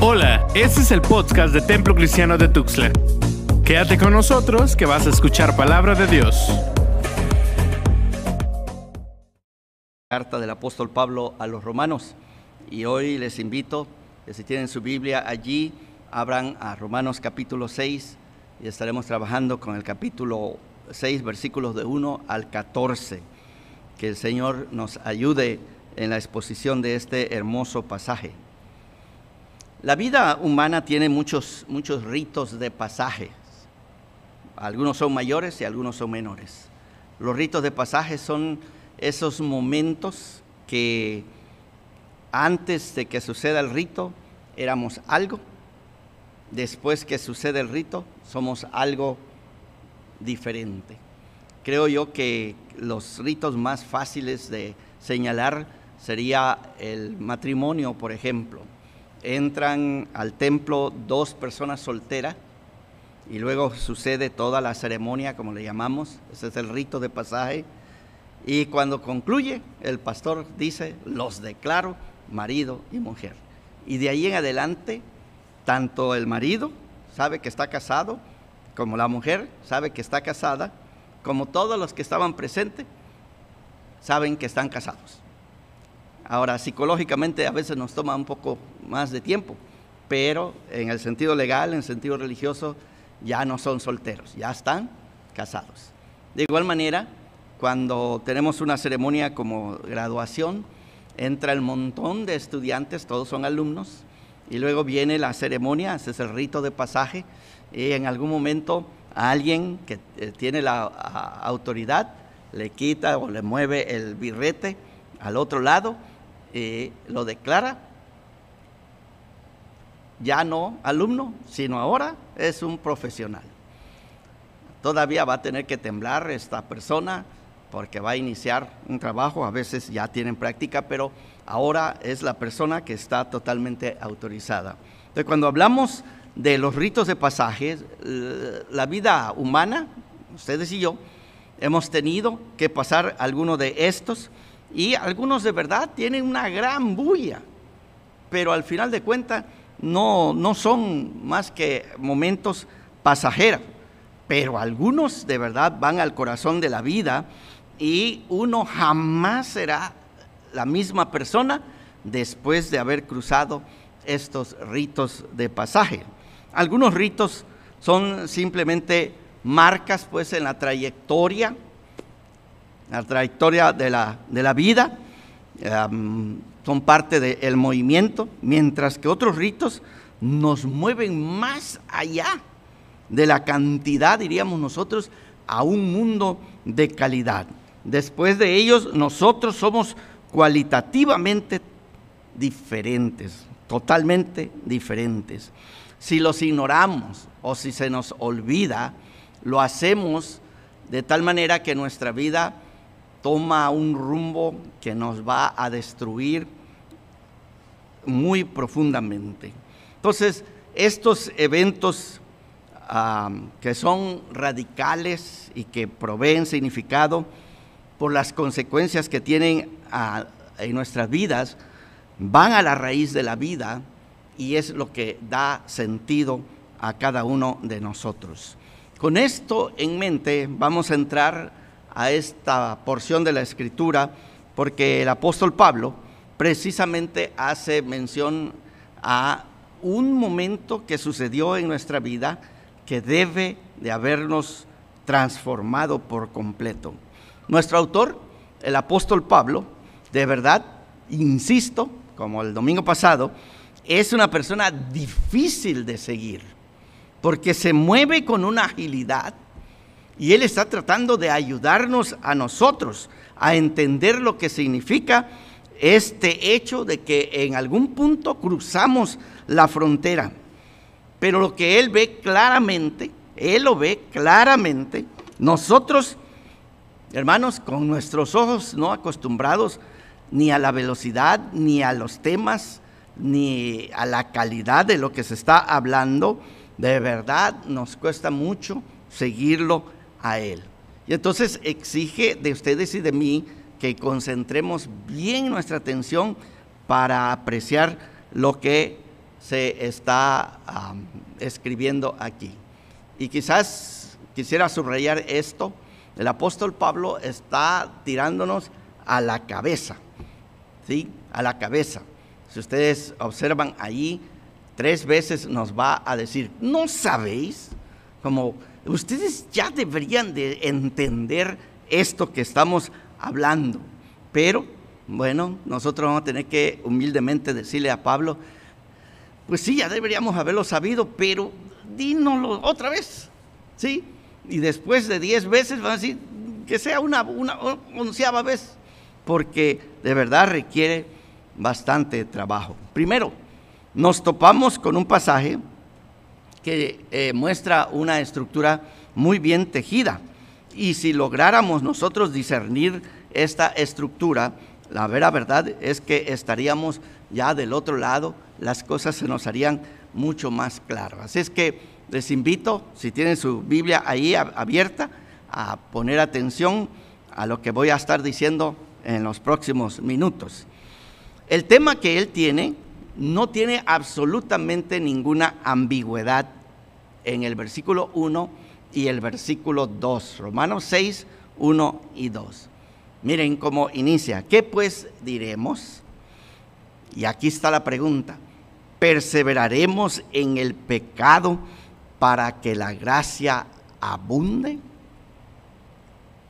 Hola, este es el podcast de Templo Cristiano de Tuxtla. Quédate con nosotros que vas a escuchar palabra de Dios. Carta del apóstol Pablo a los romanos. Y hoy les invito, que si tienen su Biblia allí, abran a Romanos capítulo 6 y estaremos trabajando con el capítulo 6, versículos de 1 al 14. Que el Señor nos ayude en la exposición de este hermoso pasaje. La vida humana tiene muchos, muchos ritos de pasaje. Algunos son mayores y algunos son menores. Los ritos de pasaje son esos momentos que antes de que suceda el rito éramos algo, después que sucede el rito somos algo diferente. Creo yo que los ritos más fáciles de señalar sería el matrimonio, por ejemplo. Entran al templo dos personas solteras y luego sucede toda la ceremonia, como le llamamos, ese es el rito de pasaje. Y cuando concluye, el pastor dice, los declaro marido y mujer. Y de ahí en adelante, tanto el marido sabe que está casado, como la mujer sabe que está casada, como todos los que estaban presentes saben que están casados. Ahora, psicológicamente a veces nos toma un poco más de tiempo, pero en el sentido legal, en el sentido religioso, ya no son solteros, ya están casados. De igual manera, cuando tenemos una ceremonia como graduación, entra el montón de estudiantes, todos son alumnos, y luego viene la ceremonia, ese es el rito de pasaje, y en algún momento alguien que eh, tiene la autoridad le quita o le mueve el birrete al otro lado y lo declara ya no alumno, sino ahora es un profesional. Todavía va a tener que temblar esta persona porque va a iniciar un trabajo, a veces ya tienen práctica, pero ahora es la persona que está totalmente autorizada. Entonces, cuando hablamos de los ritos de pasaje, la vida humana, ustedes y yo, hemos tenido que pasar alguno de estos y algunos de verdad tienen una gran bulla, pero al final de cuentas no, no son más que momentos pasajeros, pero algunos de verdad van al corazón de la vida y uno jamás será la misma persona después de haber cruzado estos ritos de pasaje. Algunos ritos son simplemente marcas pues en la trayectoria la trayectoria de la, de la vida, son parte del movimiento, mientras que otros ritos nos mueven más allá de la cantidad, diríamos nosotros, a un mundo de calidad. Después de ellos, nosotros somos cualitativamente diferentes, totalmente diferentes. Si los ignoramos o si se nos olvida, lo hacemos de tal manera que nuestra vida toma un rumbo que nos va a destruir muy profundamente. Entonces, estos eventos que son radicales y que proveen significado por las consecuencias que tienen en nuestras vidas, van a la raíz de la vida y es lo que da sentido a cada uno de nosotros. Con esto en mente vamos a entrar a esta porción de la escritura porque el apóstol Pablo precisamente hace mención a un momento que sucedió en nuestra vida que debe de habernos transformado por completo. Nuestro autor, el apóstol Pablo, de verdad, insisto, como el domingo pasado, es una persona difícil de seguir, porque se mueve con una agilidad y Él está tratando de ayudarnos a nosotros a entender lo que significa este hecho de que en algún punto cruzamos la frontera. Pero lo que Él ve claramente, Él lo ve claramente, nosotros, hermanos, con nuestros ojos no acostumbrados ni a la velocidad, ni a los temas, ni a la calidad de lo que se está hablando, de verdad nos cuesta mucho seguirlo a Él. Y entonces exige de ustedes y de mí que concentremos bien nuestra atención para apreciar lo que se está escribiendo aquí. Y quizás quisiera subrayar esto, el apóstol Pablo está tirándonos a la cabeza, ¿sí? A la cabeza. Si ustedes observan allí, tres veces nos va a decir, ¿no sabéis? Como ustedes ya deberían de entender esto que estamos hablando. Pero, bueno, nosotros vamos a tener que humildemente decirle a Pablo, pues sí, ya deberíamos haberlo sabido, pero dínoslo otra vez, ¿sí? Y después de diez veces van a decir que sea una, una onceava vez, porque de verdad requiere bastante trabajo. Primero, nos topamos con un pasaje que eh, muestra una estructura muy bien tejida. Y si lográramos nosotros discernir esta estructura, la vera verdad es que estaríamos ya del otro lado, las cosas se nos harían mucho más claras. Así es que les invito, si tienen su Biblia ahí abierta, a poner atención a lo que voy a estar diciendo en los próximos minutos. El tema que él tiene no tiene absolutamente ninguna ambigüedad en el versículo 1 y el versículo 2. Romanos 6, 1 y 2. Miren cómo inicia. ¿Qué pues diremos? Y aquí está la pregunta. ¿Perseveraremos en el pecado para que la gracia abunde?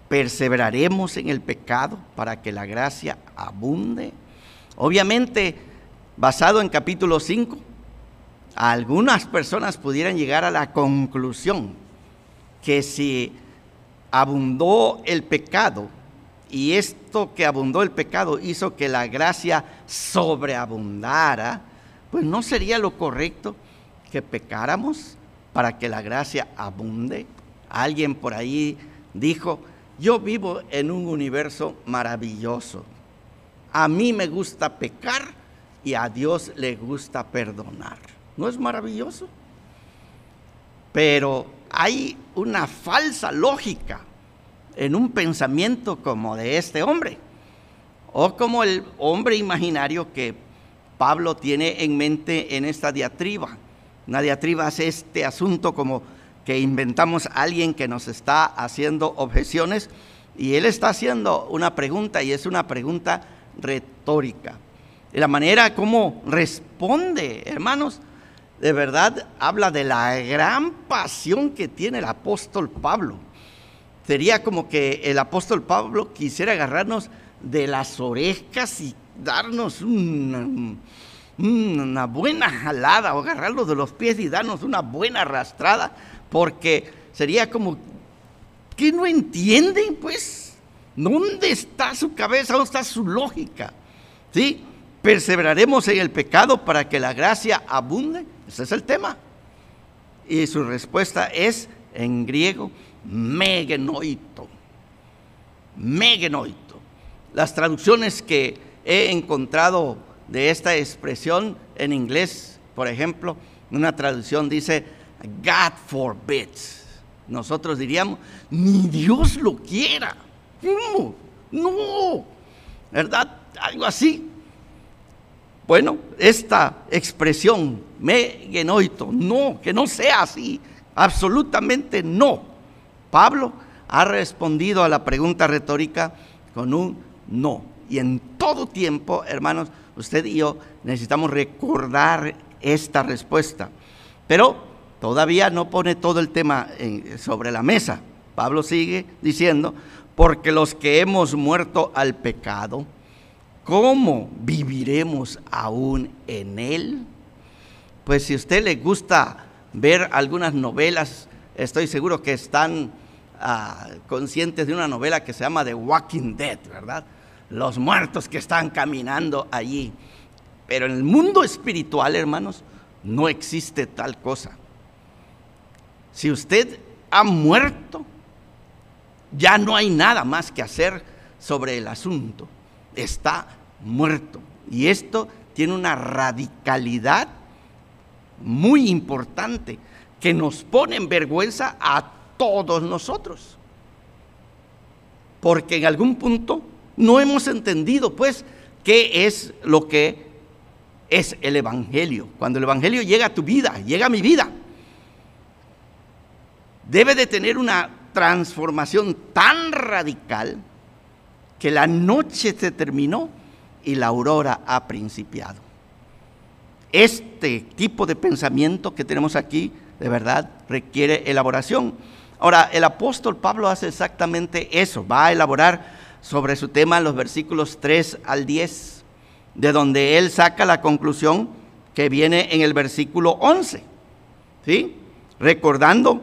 ¿Perseveraremos en el pecado para que la gracia abunde? Obviamente, basado en capítulo 5, algunas personas pudieran llegar a la conclusión que si abundó el pecado y esto que abundó el pecado hizo que la gracia sobreabundara, pues no sería lo correcto que pecáramos para que la gracia abunde. Alguien por ahí dijo, yo vivo en un universo maravilloso. A mí me gusta pecar y a Dios le gusta perdonar. ¿No es maravilloso? Pero hay una falsa lógica en un pensamiento como de este hombre, o como el hombre imaginario que Pablo tiene en mente en esta diatriba. Una diatriba es este asunto como que inventamos a alguien que nos está haciendo objeciones y él está haciendo una pregunta y es una pregunta retórica. La manera como responde, hermanos, de verdad habla de la gran pasión que tiene el apóstol Pablo. Sería como que el apóstol Pablo quisiera agarrarnos de las orejas y darnos una, buena jalada o agarrarlo de los pies y darnos una buena arrastrada, porque sería como que no entienden, pues, ¿dónde está su cabeza? ¿Dónde está su lógica? ¿Sí? ¿Perseveraremos en el pecado para que la gracia abunde? Ese es el tema. Y su respuesta es en griego megenoito. Megenoito. Las traducciones que he encontrado de esta expresión en inglés, por ejemplo, una traducción dice God forbid. Nosotros diríamos, ni Dios lo quiera. No, no, ¿verdad? Algo así. Bueno, esta expresión, me genoito, no, que no sea así, absolutamente no. Pablo ha respondido a la pregunta retórica con un no. Y en todo tiempo, hermanos, usted y yo necesitamos recordar esta respuesta. Pero todavía no pone todo el tema sobre la mesa. Pablo sigue diciendo, porque los que hemos muerto al pecado, ¿cómo viviremos aún en él? Pues si a usted le gusta ver algunas novelas, estoy seguro que están ah, conscientes de una novela que se llama The Walking Dead, ¿verdad? Los muertos que están caminando allí. Pero en el mundo espiritual, hermanos, no existe tal cosa. Si usted ha muerto, ya no hay nada más que hacer sobre el asunto. Está muerto. Y esto tiene una radicalidad muy importante que nos pone en vergüenza a todos nosotros. Porque en algún punto no hemos entendido, pues, qué es lo que es el Evangelio. Cuando el Evangelio llega a tu vida, llega a mi vida, debe de tener una transformación tan radical que la noche se terminó y la aurora ha principiado. Este tipo de pensamiento que tenemos aquí, de verdad, requiere elaboración. Ahora, el apóstol Pablo hace exactamente eso, va a elaborar sobre su tema los versículos 3 al 10, de donde él saca la conclusión que viene en el versículo 11, ¿sí? Recordando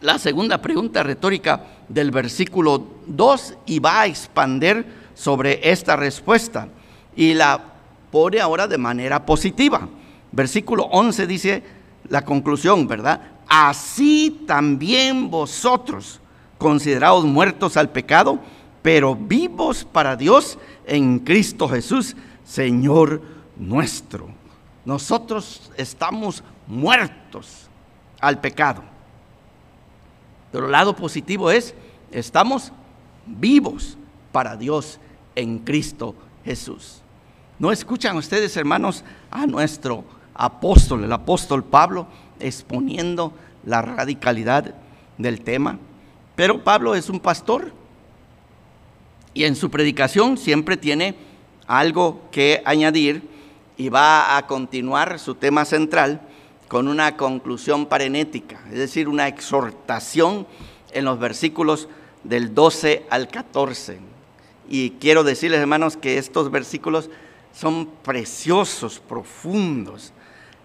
la segunda pregunta retórica del versículo 2 y va a expander sobre esta respuesta y la pone ahora de manera positiva. Versículo 11 dice la conclusión, ¿verdad? Así también vosotros, considerados muertos al pecado, pero vivos para Dios en Cristo Jesús, Señor nuestro. Nosotros estamos muertos al pecado. Pero el lado positivo es, estamos vivos para Dios en Cristo Jesús. ¿No escuchan ustedes, hermanos, a nuestro apóstol, el apóstol Pablo, exponiendo la radicalidad del tema? Pero Pablo es un pastor y en su predicación siempre tiene algo que añadir y va a continuar su tema central con una conclusión parenética, es decir, una exhortación en los versículos del 12 al 14. Y quiero decirles, hermanos, que estos versículos son preciosos, profundos.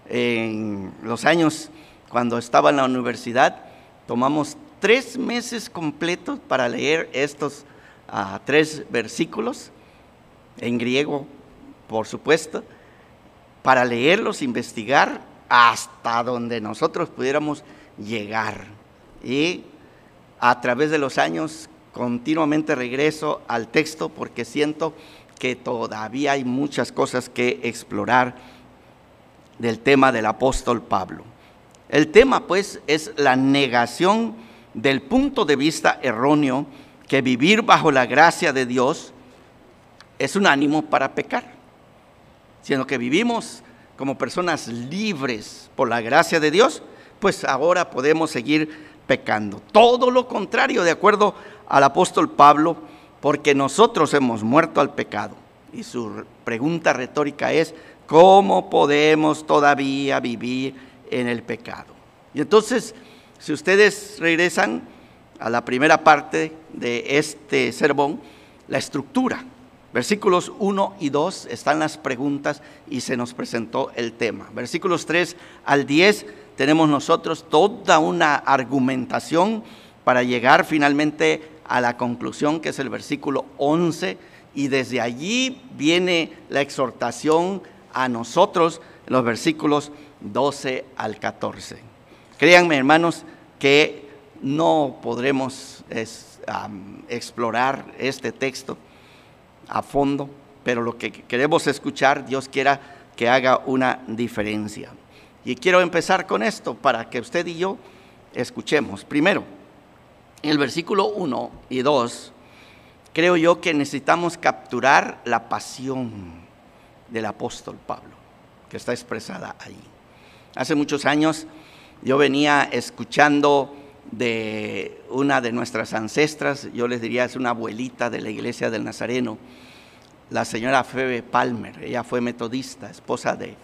En los años cuando estaba en la universidad, tomamos tres meses completos para leer estos a tres versículos, en griego, por supuesto, para leerlos, investigar hasta donde nosotros pudiéramos llegar. Y a través de los años continuamente regreso al texto porque siento que todavía hay muchas cosas que explorar del tema del apóstol Pablo. El tema pues es la negación del punto de vista erróneo que vivir bajo la gracia de Dios es un ánimo para pecar, sino que vivimos como personas libres por la gracia de Dios, pues ahora podemos seguir pecando. Todo lo contrario, de acuerdo al apóstol Pablo, porque nosotros hemos muerto al pecado. Y su pregunta retórica es, ¿cómo podemos todavía vivir en el pecado? Y entonces, si ustedes regresan a la primera parte de este sermón, la estructura. Versículos 1 y 2 están las preguntas y se nos presentó el tema. Versículos 3 al 10 tenemos nosotros toda una argumentación para llegar finalmente a la conclusión que es el versículo 11 y desde allí viene la exhortación a nosotros los versículos 12 al 14. Créanme hermanos que no podremos explorar este texto a fondo, pero lo que queremos escuchar, Dios quiera que haga una diferencia. Y quiero empezar con esto para que usted y yo escuchemos. Primero, en el versículo 1 y 2, creo yo que necesitamos capturar la pasión del apóstol Pablo, que está expresada ahí. Hace muchos años yo venía escuchando de una de nuestras ancestras, yo les diría es una abuelita de la iglesia del Nazareno, la señora Febe Palmer. Ella fue metodista, esposa de,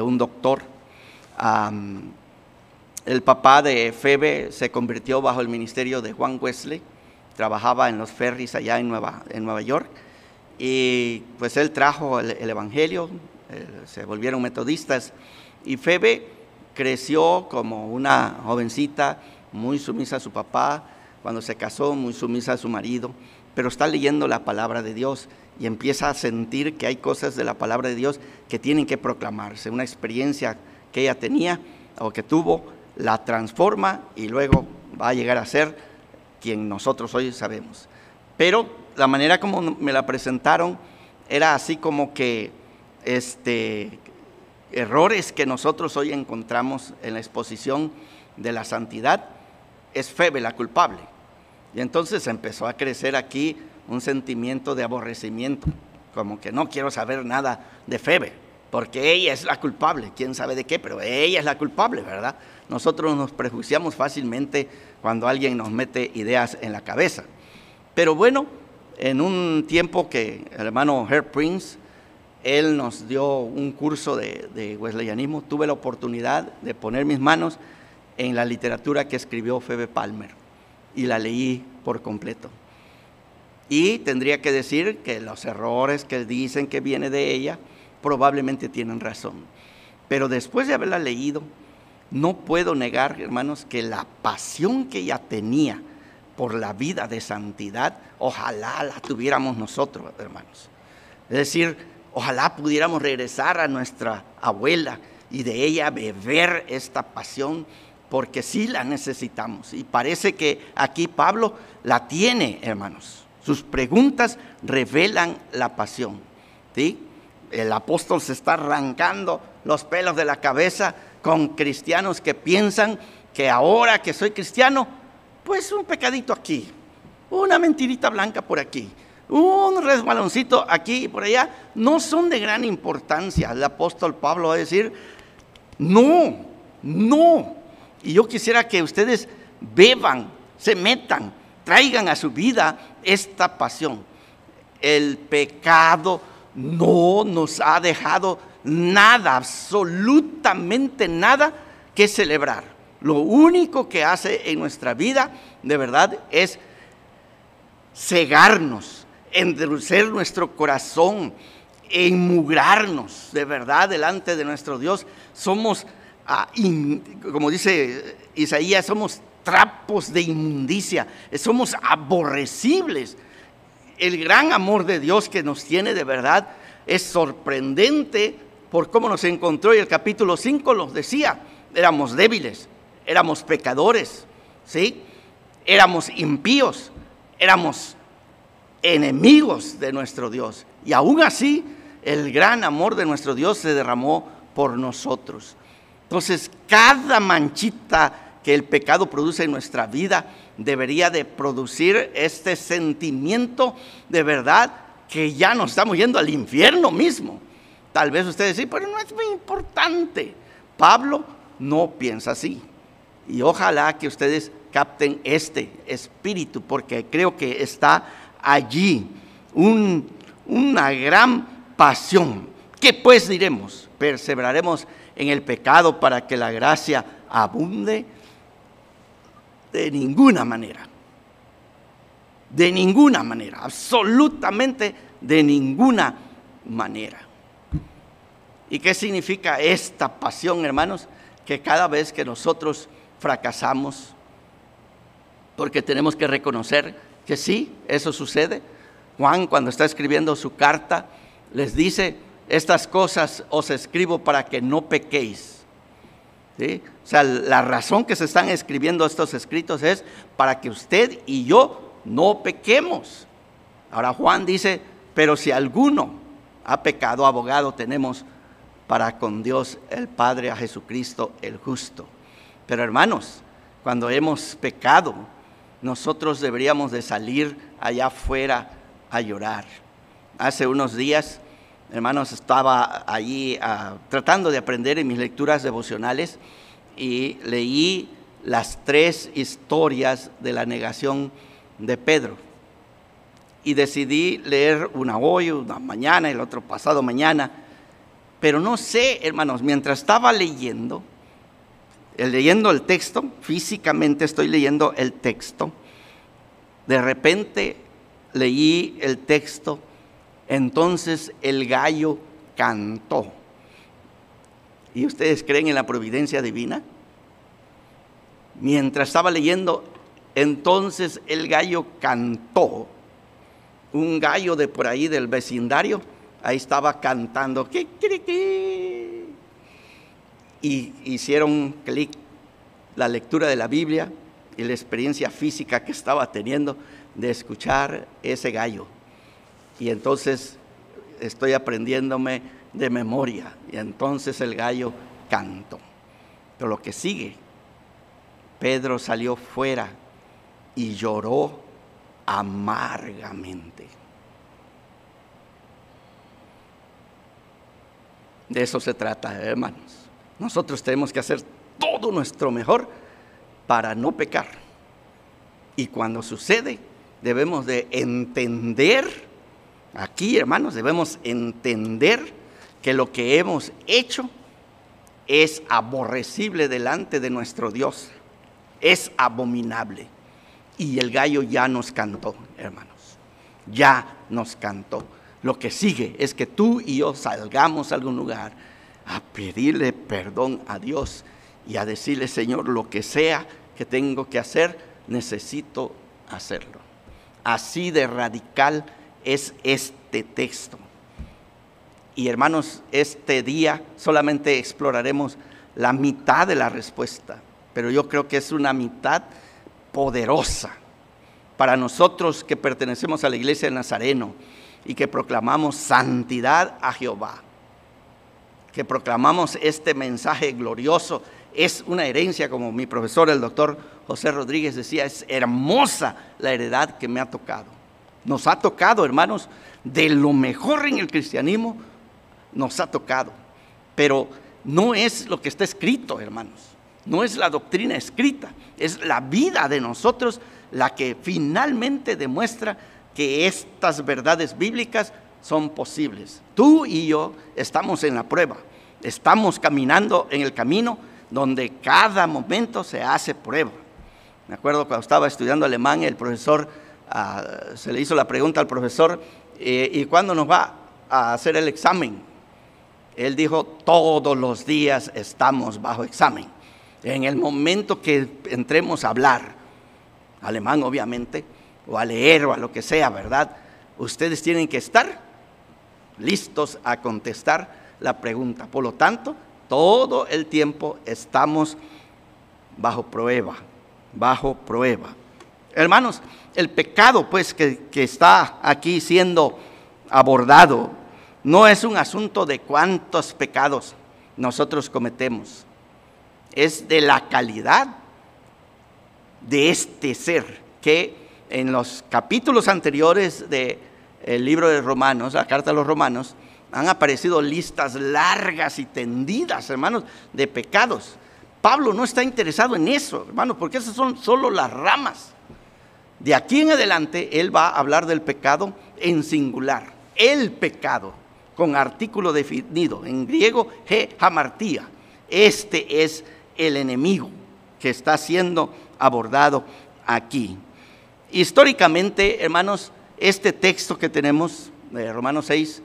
un doctor. El papá de Febe se convirtió bajo el ministerio de Juan Wesley, trabajaba en los ferries allá en Nueva, York, y pues él trajo el, Evangelio, eh, se volvieron metodistas, y Febe creció como una jovencita muy sumisa a su papá, cuando se casó, muy sumisa a su marido, pero está leyendo la palabra de Dios y empieza a sentir que hay cosas de la palabra de Dios que tienen que proclamarse. Una experiencia que ella tenía o que tuvo, la transforma y luego va a llegar a ser quien nosotros hoy sabemos. Pero la manera como me la presentaron era así como que este, errores que nosotros hoy encontramos en la exposición de la santidad es Febe la culpable. Y entonces empezó a crecer aquí un sentimiento de aborrecimiento, como que no quiero saber nada de Febe. Porque ella es la culpable, quién sabe de qué, pero ella es la culpable, ¿verdad? Nosotros nos prejuiciamos fácilmente cuando alguien nos mete ideas en la cabeza. Pero bueno, en un tiempo que el hermano Herb Prince, él nos dio un curso de, de wesleyanismo, tuve la oportunidad de poner mis manos en la literatura que escribió Phoebe Palmer y la leí por completo. Y tendría que decir que los errores que dicen que viene de ella, probablemente tienen razón. Pero después de haberla leído, no puedo negar, hermanos, que la pasión que ella tenía por la vida de santidad, ojalá la tuviéramos nosotros, hermanos. Es decir, ojalá pudiéramos regresar a nuestra abuela y de ella beber esta pasión, porque sí la necesitamos. Y parece que aquí Pablo la tiene, hermanos. Sus preguntas revelan la pasión. ¿sí? El apóstol se está arrancando los pelos de la cabeza con cristianos que piensan que ahora que soy cristiano, pues un pecadito aquí, una mentirita blanca por aquí, un resbaloncito aquí y por allá, no son de gran importancia. El apóstol Pablo va a decir, no, no. Y yo quisiera que ustedes beban, se metan, traigan a su vida esta pasión. El pecado no nos ha dejado nada, absolutamente nada que celebrar. Lo único que hace en nuestra vida, de verdad, es cegarnos, endulcer nuestro corazón, enmugrarnos, de verdad, delante de nuestro Dios. Somos, ah, como dice Isaías, somos trapos de inmundicia, somos aborrecibles el gran amor de Dios que nos tiene de verdad es sorprendente por cómo nos encontró y el capítulo 5 nos decía, éramos débiles, éramos pecadores, ¿sí? Éramos impíos, éramos enemigos de nuestro Dios. Y aún así, el gran amor de nuestro Dios se derramó por nosotros. Entonces, cada manchita que el pecado produce en nuestra vida debería de producir este sentimiento de verdad que ya nos estamos yendo al infierno mismo. Tal vez ustedes dicen, pero no es muy importante. Pablo no piensa así. Y ojalá que ustedes capten este espíritu, porque creo que está allí una gran pasión. ¿Qué pues diremos? ¿Perseveraremos en el pecado para que la gracia abunde? De ninguna manera. De ninguna manera. Absolutamente de ninguna manera. ¿Y qué significa esta pasión, hermanos? Que cada vez que nosotros fracasamos, porque tenemos que reconocer que sí, eso sucede. Juan cuando está escribiendo su carta les dice, estas cosas os escribo para que no pequéis. O sea, la razón que se están escribiendo estos escritos es para que usted y yo no pequemos. Ahora Juan dice, pero si alguno ha pecado, abogado tenemos para con Dios el Padre, a Jesucristo el justo. Pero hermanos, cuando hemos pecado, nosotros deberíamos de salir allá afuera a llorar. Hace unos días hermanos, estaba allí ah, tratando de aprender en mis lecturas devocionales y leí las tres historias de la negación de Pedro. Y decidí leer una hoy, una mañana el otro pasado mañana. Pero no sé, hermanos, mientras estaba leyendo, leyendo el texto, físicamente estoy leyendo el texto, de repente leí el texto entonces el gallo cantó. ¿Y ustedes creen en la providencia divina? Mientras estaba leyendo, entonces el gallo cantó. Un gallo de por ahí del vecindario, ahí estaba cantando. ¿Qué, Y hicieron clic la lectura de la Biblia y la experiencia física que estaba teniendo de escuchar ese gallo y entonces estoy aprendiéndome de memoria y entonces el gallo cantó. Pero lo que sigue, Pedro salió fuera y lloró amargamente. De eso se trata, hermanos. Nosotros tenemos que hacer todo nuestro mejor para no pecar. Y cuando sucede, debemos de entender, aquí hermanos, debemos entender que lo que hemos hecho es aborrecible delante de nuestro Dios, es abominable. Y el gallo ya nos cantó, hermanos, ya nos cantó. Lo que sigue es que tú y yo salgamos a algún lugar a pedirle perdón a Dios y a decirle, Señor, lo que sea que tengo que hacer, necesito hacerlo. Así de radical es este texto. Y hermanos, este día solamente exploraremos la mitad de la respuesta, pero yo creo que es una mitad poderosa para nosotros que pertenecemos a la iglesia de Nazareno y que proclamamos santidad a Jehová, que proclamamos este mensaje glorioso. Es una herencia, como mi profesor, el doctor José Rodríguez decía, es hermosa la heredad que me ha tocado. Nos ha tocado, hermanos, de lo mejor en el cristianismo, nos ha tocado. Pero no es lo que está escrito, hermanos. No es la doctrina escrita, es la vida de nosotros la que finalmente demuestra que estas verdades bíblicas son posibles. Tú y yo estamos en la prueba, estamos caminando en el camino donde cada momento se hace prueba. Me acuerdo cuando estaba estudiando alemán, el profesor, se le hizo la pregunta al profesor, eh, ¿y cuándo nos va a hacer el examen? Él dijo, todos los días estamos bajo examen. En el momento que entremos a hablar, alemán obviamente, o a leer o a lo que sea, ¿verdad? Ustedes tienen que estar listos a contestar la pregunta. Por lo tanto, todo el tiempo estamos bajo prueba, bajo prueba. Hermanos, el pecado pues que, está aquí siendo abordado no es un asunto de cuántos pecados nosotros cometemos, es de la calidad de este ser que en los capítulos anteriores del libro de Romanos, la carta a los Romanos, han aparecido listas largas y tendidas, hermanos, de pecados. Pablo no está interesado en eso, hermanos, porque esas son solo las ramas. De aquí en adelante, él va a hablar del pecado en singular, el pecado con artículo definido, en griego, he hamartía. Este es el enemigo que está siendo abordado aquí. Históricamente, hermanos, este texto que tenemos, de Romanos 6,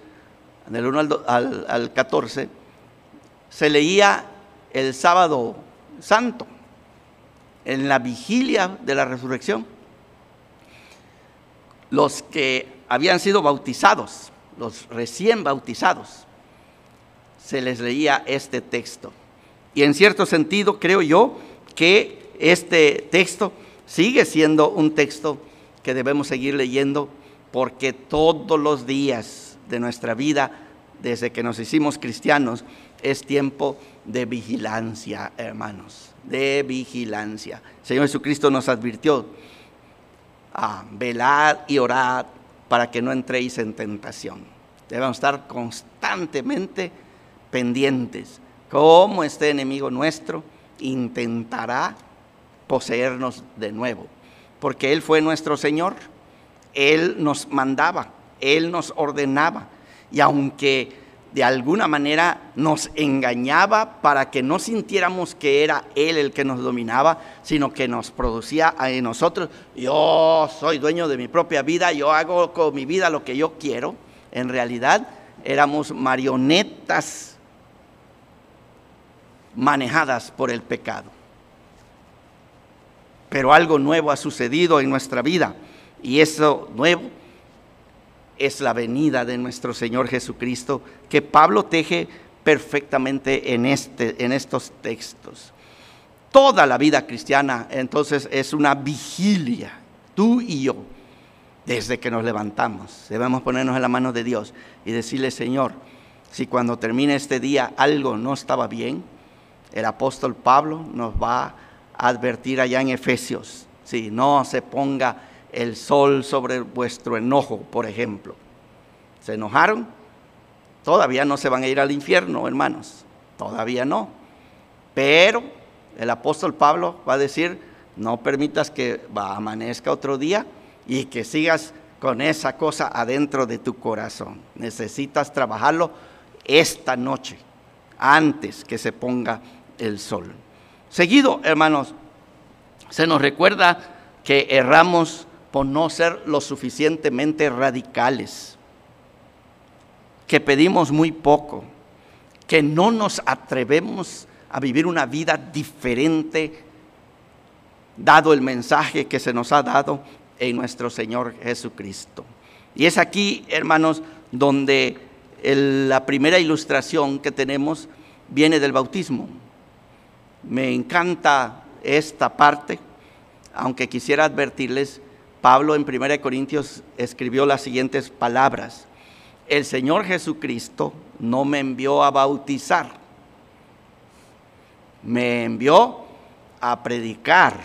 del 1 al, al 14, se leía el sábado santo, en la vigilia de la resurrección. Los que habían sido bautizados los recién bautizados, se les leía este texto. Y en cierto sentido creo yo que este texto sigue siendo un texto que debemos seguir leyendo porque todos los días de nuestra vida, desde que nos hicimos cristianos, es tiempo de vigilancia, hermanos, de vigilancia. Señor Jesucristo nos advirtió a velar y orar para que no entréis en tentación. Debemos estar constantemente pendientes. Cómo este enemigo nuestro intentará poseernos de nuevo. Porque Él fue nuestro Señor. Él nos mandaba, Él nos ordenaba. Y aunque de alguna manera nos engañaba para que no sintiéramos que era Él el que nos dominaba, sino que nos producía en nosotros, yo soy dueño de mi propia vida, yo hago con mi vida lo que yo quiero. En realidad éramos marionetas manejadas por el pecado. Pero algo nuevo ha sucedido en nuestra vida y eso nuevo es la venida de nuestro Señor Jesucristo, que Pablo teje perfectamente en, este, en estos textos. Toda la vida cristiana entonces es una vigilia, tú y yo, desde que nos levantamos. Debemos ponernos en la mano de Dios y decirle, Señor, si cuando termine este día algo no estaba bien, el apóstol Pablo nos va a advertir allá en Efesios, si no se ponga el sol sobre vuestro enojo, por ejemplo. ¿Se enojaron? Todavía no se van a ir al infierno, hermanos. Todavía no. Pero el apóstol Pablo va a decir, no permitas que amanezca otro día y que sigas con esa cosa adentro de tu corazón. Necesitas trabajarlo esta noche, antes que se ponga el sol. Seguido, hermanos, se nos recuerda que erramos por no ser lo suficientemente radicales, que pedimos muy poco, que no nos atrevemos a vivir una vida diferente, dado el mensaje que se nos ha dado en nuestro Señor Jesucristo. Y es aquí, hermanos, donde la primera ilustración que tenemos viene del bautismo. Me encanta esta parte, aunque quisiera advertirles, Pablo en 1 Corintios escribió las siguientes palabras. El Señor Jesucristo no me envió a bautizar, me envió a predicar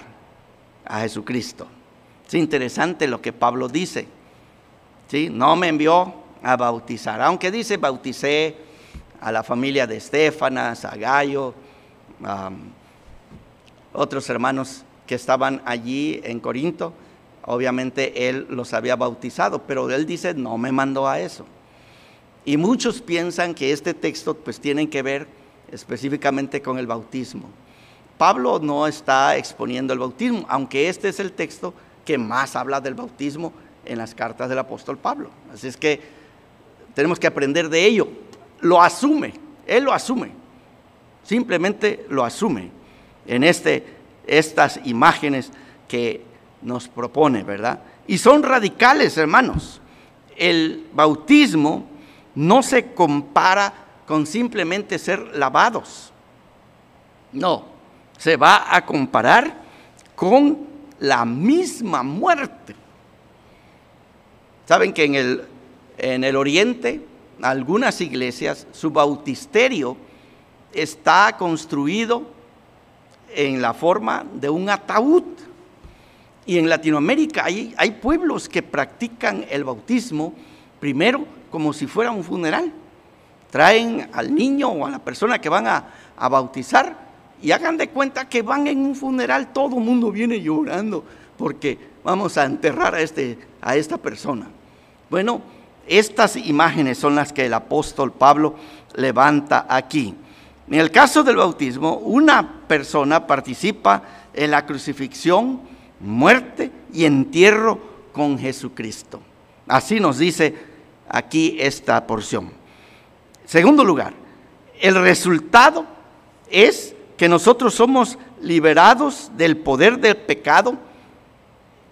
a Jesucristo. Es interesante lo que Pablo dice. ¿sí? No me envió a bautizar, aunque dice bauticé a la familia de Estefanas, a Gallo, a otros hermanos que estaban allí en Corinto. Obviamente él los había bautizado, pero él dice, no me mandó a eso. Y muchos piensan que este texto pues tiene que ver específicamente con el bautismo. Pablo no está exponiendo el bautismo, aunque este es el texto que más habla del bautismo en las cartas del apóstol Pablo. Así es que tenemos que aprender de ello. Lo asume, él lo asume, simplemente lo asume en este, estas imágenes que nos propone, ¿verdad? Y son radicales, hermanos. El bautismo no se compara con simplemente ser lavados. No, se va a comparar con la misma muerte. Saben que en el, en el oriente, algunas iglesias, su bautisterio está construido en la forma de un ataúd. Y en Latinoamérica hay, hay pueblos que practican el bautismo primero como si fuera un funeral. Traen al niño o a la persona que van a, a bautizar y hagan de cuenta que van en un funeral, todo el mundo viene llorando porque vamos a enterrar a, este, a esta persona. Bueno, estas imágenes son las que el apóstol Pablo levanta aquí. En el caso del bautismo, una persona participa en la crucifixión, muerte y entierro con Jesucristo. Así nos dice aquí esta porción. Segundo lugar, el resultado es que nosotros somos liberados del poder del pecado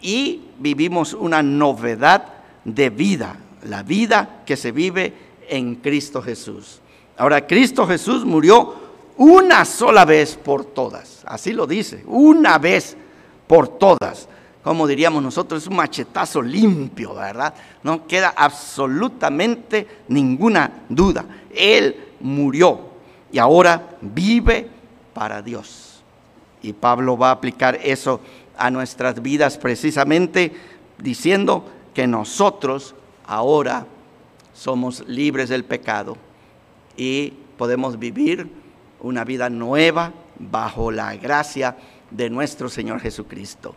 y vivimos una novedad de vida, la vida que se vive en Cristo Jesús. Ahora, Cristo Jesús murió una sola vez por todas, así lo dice, una vez por todas. Como diríamos nosotros, es un machetazo limpio, ¿verdad? No queda absolutamente ninguna duda. Él murió y ahora vive para Dios. Y Pablo va a aplicar eso a nuestras vidas precisamente diciendo que nosotros ahora somos libres del pecado y podemos vivir una vida nueva bajo la gracia de nuestro Señor Jesucristo.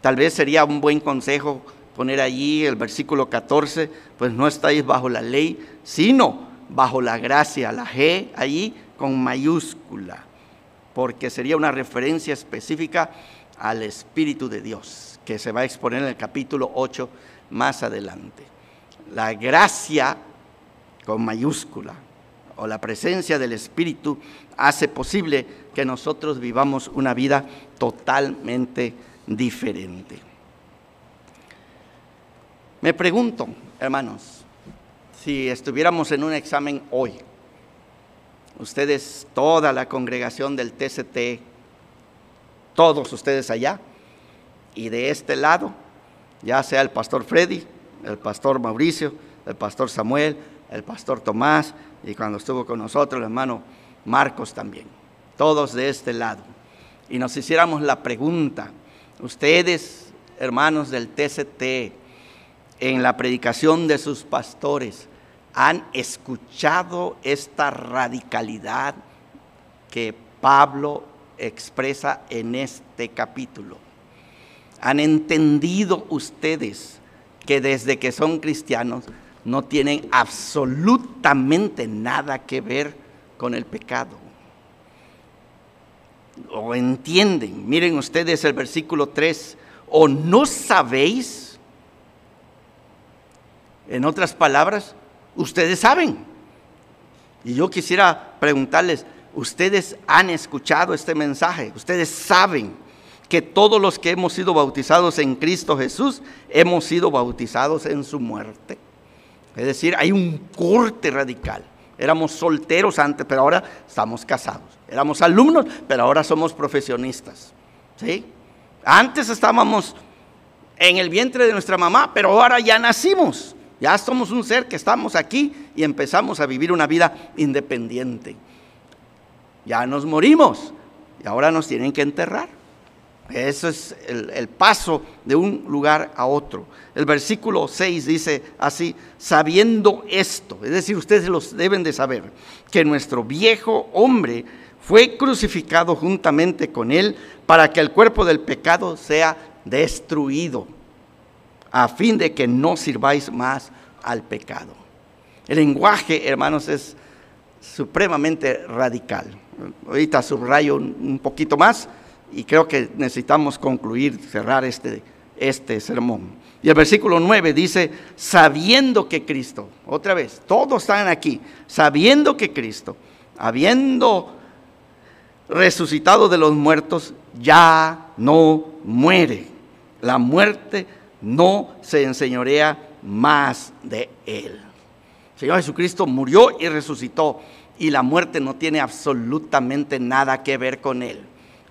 Tal vez sería un buen consejo poner allí el versículo 14, pues no estáis bajo la ley, sino bajo la gracia, la G allí con mayúscula porque sería una referencia específica al Espíritu de Dios, que se va a exponer en el capítulo 8 más adelante. La gracia con mayúscula o la presencia del Espíritu hace posible que nosotros vivamos una vida totalmente diferente. Me pregunto, hermanos, si estuviéramos en un examen hoy, ustedes, toda la congregación del TCT, todos ustedes allá, y de este lado, ya sea el pastor Freddy, el pastor Mauricio, el pastor Samuel, el pastor Tomás, y cuando estuvo con nosotros el hermano Marcos también, todos de este lado. Y nos hiciéramos la pregunta, ustedes, hermanos del TCT, en la predicación de sus pastores, han escuchado esta radicalidad que Pablo expresa en este capítulo. Han entendido ustedes que desde que son cristianos no tienen absolutamente nada que ver con el pecado. O entienden, miren ustedes el versículo 3, o no sabéis, en otras palabras, ustedes saben. Y yo quisiera preguntarles, ¿ustedes han escuchado este mensaje? ¿Ustedes saben que todos los que hemos sido bautizados en Cristo Jesús hemos sido bautizados en su muerte? Es decir, hay un corte radical. Éramos solteros antes, pero ahora estamos casados. Éramos alumnos, pero ahora somos profesionistas. ¿Sí? Antes estábamos en el vientre de nuestra mamá, pero ahora ya nacimos. Ya somos un ser que estamos aquí y empezamos a vivir una vida independiente. Ya nos morimos y ahora nos tienen que enterrar. Eso es el, paso de un lugar a otro. El versículo 6 dice así, sabiendo esto, es decir, ustedes los deben de saber, que nuestro viejo hombre fue crucificado juntamente con él para que el cuerpo del pecado sea destruido, a fin de que no sirváis más al pecado. El lenguaje, hermanos, es supremamente radical. Ahorita subrayo un poquito más y creo que necesitamos concluir, cerrar este, este sermón. Y el versículo 9 dice, sabiendo que Cristo, otra vez, todos están aquí, sabiendo que Cristo, habiendo resucitado de los muertos, ya no muere. La muerte no se enseñorea más de él. Señor Jesucristo murió y resucitó y la muerte no tiene absolutamente nada que ver con él.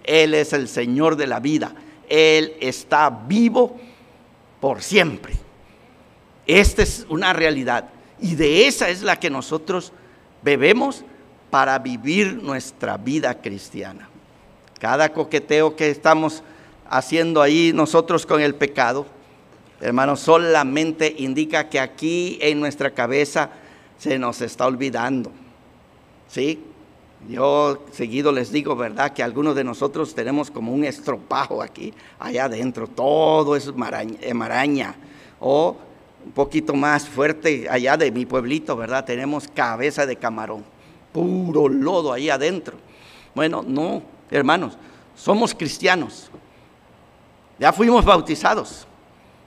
Él es el Señor de la vida. Él está vivo por siempre. Esta es una realidad y de esa es la que nosotros bebemos para vivir nuestra vida cristiana. Cada coqueteo que estamos haciendo ahí nosotros con el pecado, hermanos, solamente indica que aquí en nuestra cabeza se nos está olvidando. ¿Sí? Yo seguido les digo, ¿verdad? Que algunos de nosotros tenemos como un estropajo aquí, allá adentro, todo es maraña, eh, maraña. O un poquito más fuerte, allá de mi pueblito, ¿verdad? Tenemos cabeza de camarón, puro lodo ahí adentro. Bueno, no, hermanos, somos cristianos. Ya fuimos bautizados,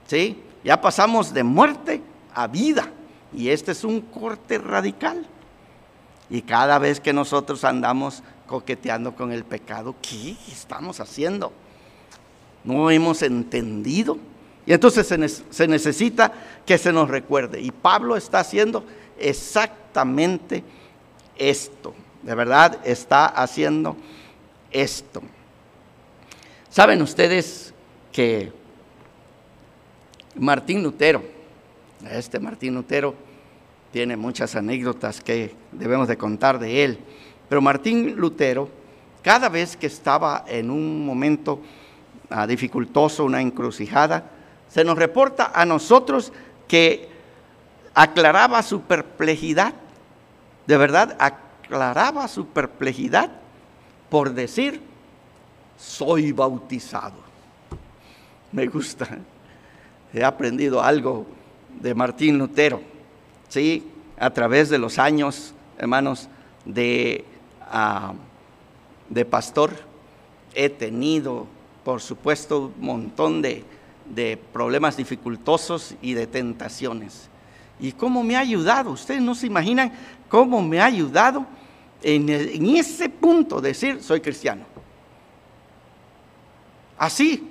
¿sí? Ya pasamos de muerte a vida. Y este es un corte radical. Y cada vez que nosotros andamos coqueteando con el pecado, ¿qué estamos haciendo? No hemos entendido. Y entonces se, necesita que se nos recuerde. Y Pablo está haciendo exactamente esto. De verdad está haciendo esto. ¿Saben ustedes que Martín Lutero, este Martín Lutero, tiene muchas anécdotas que debemos de contar de él. Pero Martín Lutero, cada vez que estaba en un momento ah, dificultoso, una encrucijada, se nos reporta a nosotros que aclaraba su perplejidad, de verdad, aclaraba su perplejidad por decir, soy bautizado. Me gusta, he aprendido algo de Martín Lutero. ¿sí? A través de los años, hermanos, de, ah, de pastor, he tenido, por supuesto, un montón de, de problemas dificultosos y de tentaciones. ¿Y cómo me ha ayudado? Ustedes no se imaginan cómo me ha ayudado en, ese punto decir soy cristiano. Así,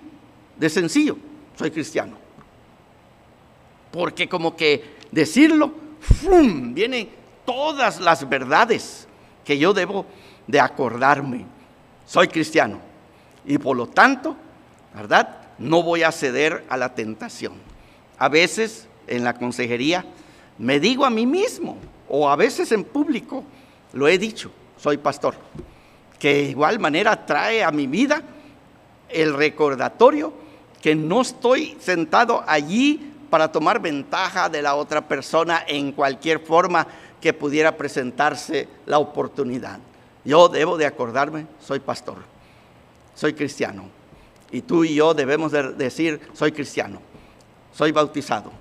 de sencillo, soy cristiano. Porque como que decirlo ¡fum! vienen todas las verdades que yo debo de acordarme. Soy cristiano y por lo tanto, ¿verdad? No voy a ceder a la tentación. A veces en la consejería me digo a mí mismo o a veces en público, lo he dicho, soy pastor, que de igual manera trae a mi vida el recordatorio que no estoy sentado allí para tomar ventaja de la otra persona en cualquier forma que pudiera presentarse la oportunidad. Yo debo de acordarme, soy pastor, soy cristiano. Y tú y yo debemos de decir, soy cristiano, soy bautizado,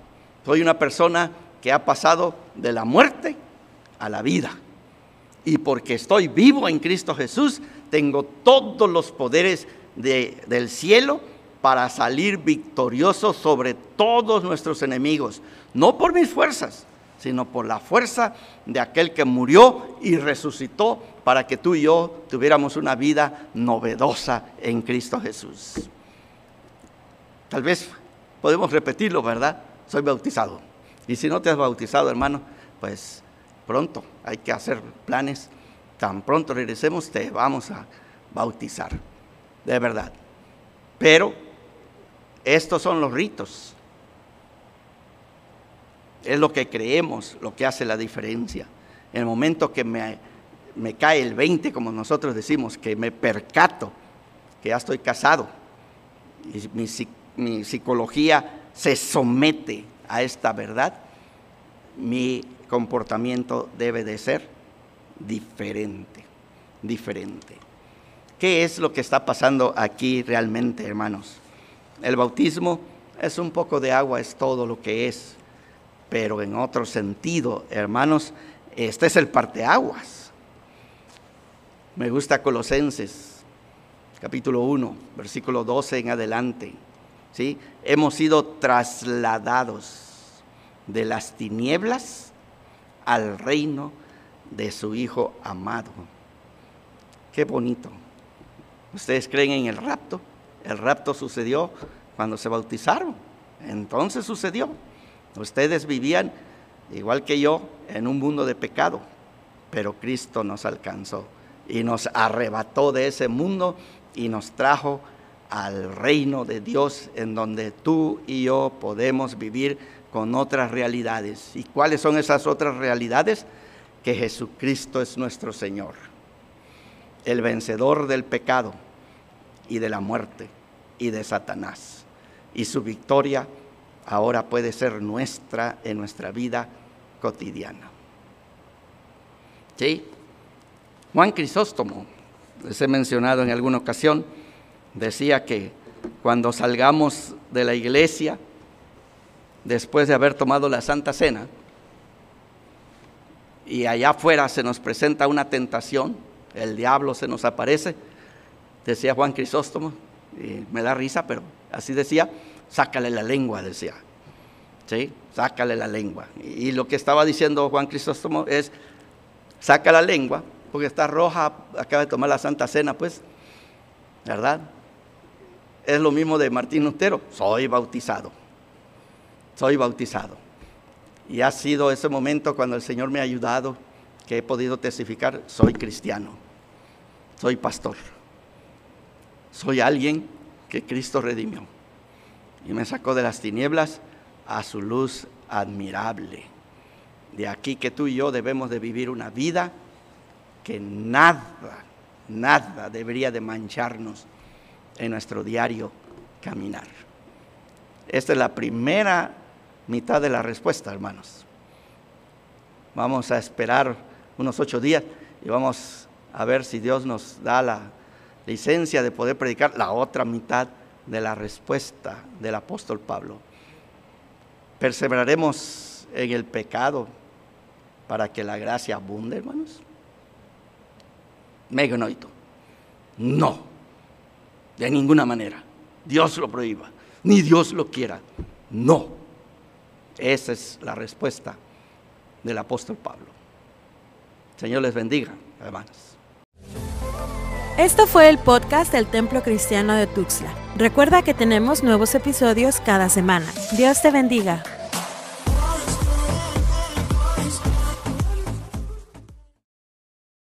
soy una persona que ha pasado de la muerte a la vida. Y porque estoy vivo en Cristo Jesús, tengo todos los poderes del cielo para salir victorioso sobre todos nuestros enemigos, no por mis fuerzas, sino por la fuerza de aquel que murió y resucitó para que tú y yo tuviéramos una vida novedosa en Cristo Jesús. Tal vez podemos repetirlo, ¿verdad? Soy bautizado. Y si no te has bautizado, hermano, pues pronto hay que hacer planes. Tan pronto regresemos, te vamos a bautizar. De verdad. Pero estos son los ritos. Es lo que creemos, lo que hace la diferencia. En el momento que me, cae el 20, como nosotros decimos, que me percato que ya estoy casado, y mi psicología se somete a esta verdad, mi comportamiento debe de ser diferente, diferente. ¿Qué es lo que está pasando aquí realmente, hermanos? El bautismo es un poco de agua, es todo lo que es, pero en otro sentido, hermanos, este es el parteaguas. Me gusta Colosenses, capítulo 1, versículo 12 en adelante. Hemos sido trasladados de las tinieblas al reino de su Hijo amado. Qué bonito. ¿Ustedes creen en el rapto? El rapto sucedió cuando se bautizaron. Entonces sucedió. Ustedes vivían, igual que yo, en un mundo de pecado, pero Cristo nos alcanzó y nos arrebató de ese mundo y nos trajo al reino de Dios en donde tú y yo podemos vivir con otras realidades. ¿Y cuáles son esas otras realidades? Que Jesucristo es nuestro Señor, el vencedor del pecado y de la muerte y de Satanás. Y su victoria ahora puede ser nuestra en nuestra vida cotidiana. ¿Sí? Juan Crisóstomo, les he mencionado en alguna ocasión, decía que cuando salgamos de la iglesia, después de haber tomado la Santa Cena, y allá afuera se nos presenta una tentación, el diablo se nos aparece, decía Juan Crisóstomo, y me da risa, pero así decía, sácale la lengua, decía. ¿Sí? Sácale la lengua. Y, lo que estaba diciendo Juan Crisóstomo es, saca la lengua, porque está roja, acaba de tomar la Santa Cena, pues, ¿verdad? Es lo mismo de Martín Lutero, soy bautizado, soy bautizado. Y ha sido ese momento cuando el Señor me ha ayudado, que he podido testificar, soy cristiano, soy pastor. Soy alguien que Cristo redimió y me sacó de las tinieblas a su luz admirable. De aquí que tú y yo debemos de vivir una vida que nada, nada debería de mancharnos en nuestro diario caminar. Esta es la primera mitad de la respuesta, hermanos. Vamos a esperar unos ocho días y vamos a ver si Dios nos da la licencia de poder predicar la otra mitad de la respuesta del apóstol Pablo. ¿Perseveraremos en el pecado para que la gracia abunde, hermanos? No, de ninguna manera. Dios lo prohíba, ni Dios lo quiera. No. Esa es la respuesta del apóstol Pablo. Señor les bendiga, hermanos. Esto fue el podcast del Templo Cristiano de Tuxtla. Recuerda que tenemos nuevos episodios cada semana. Dios te bendiga.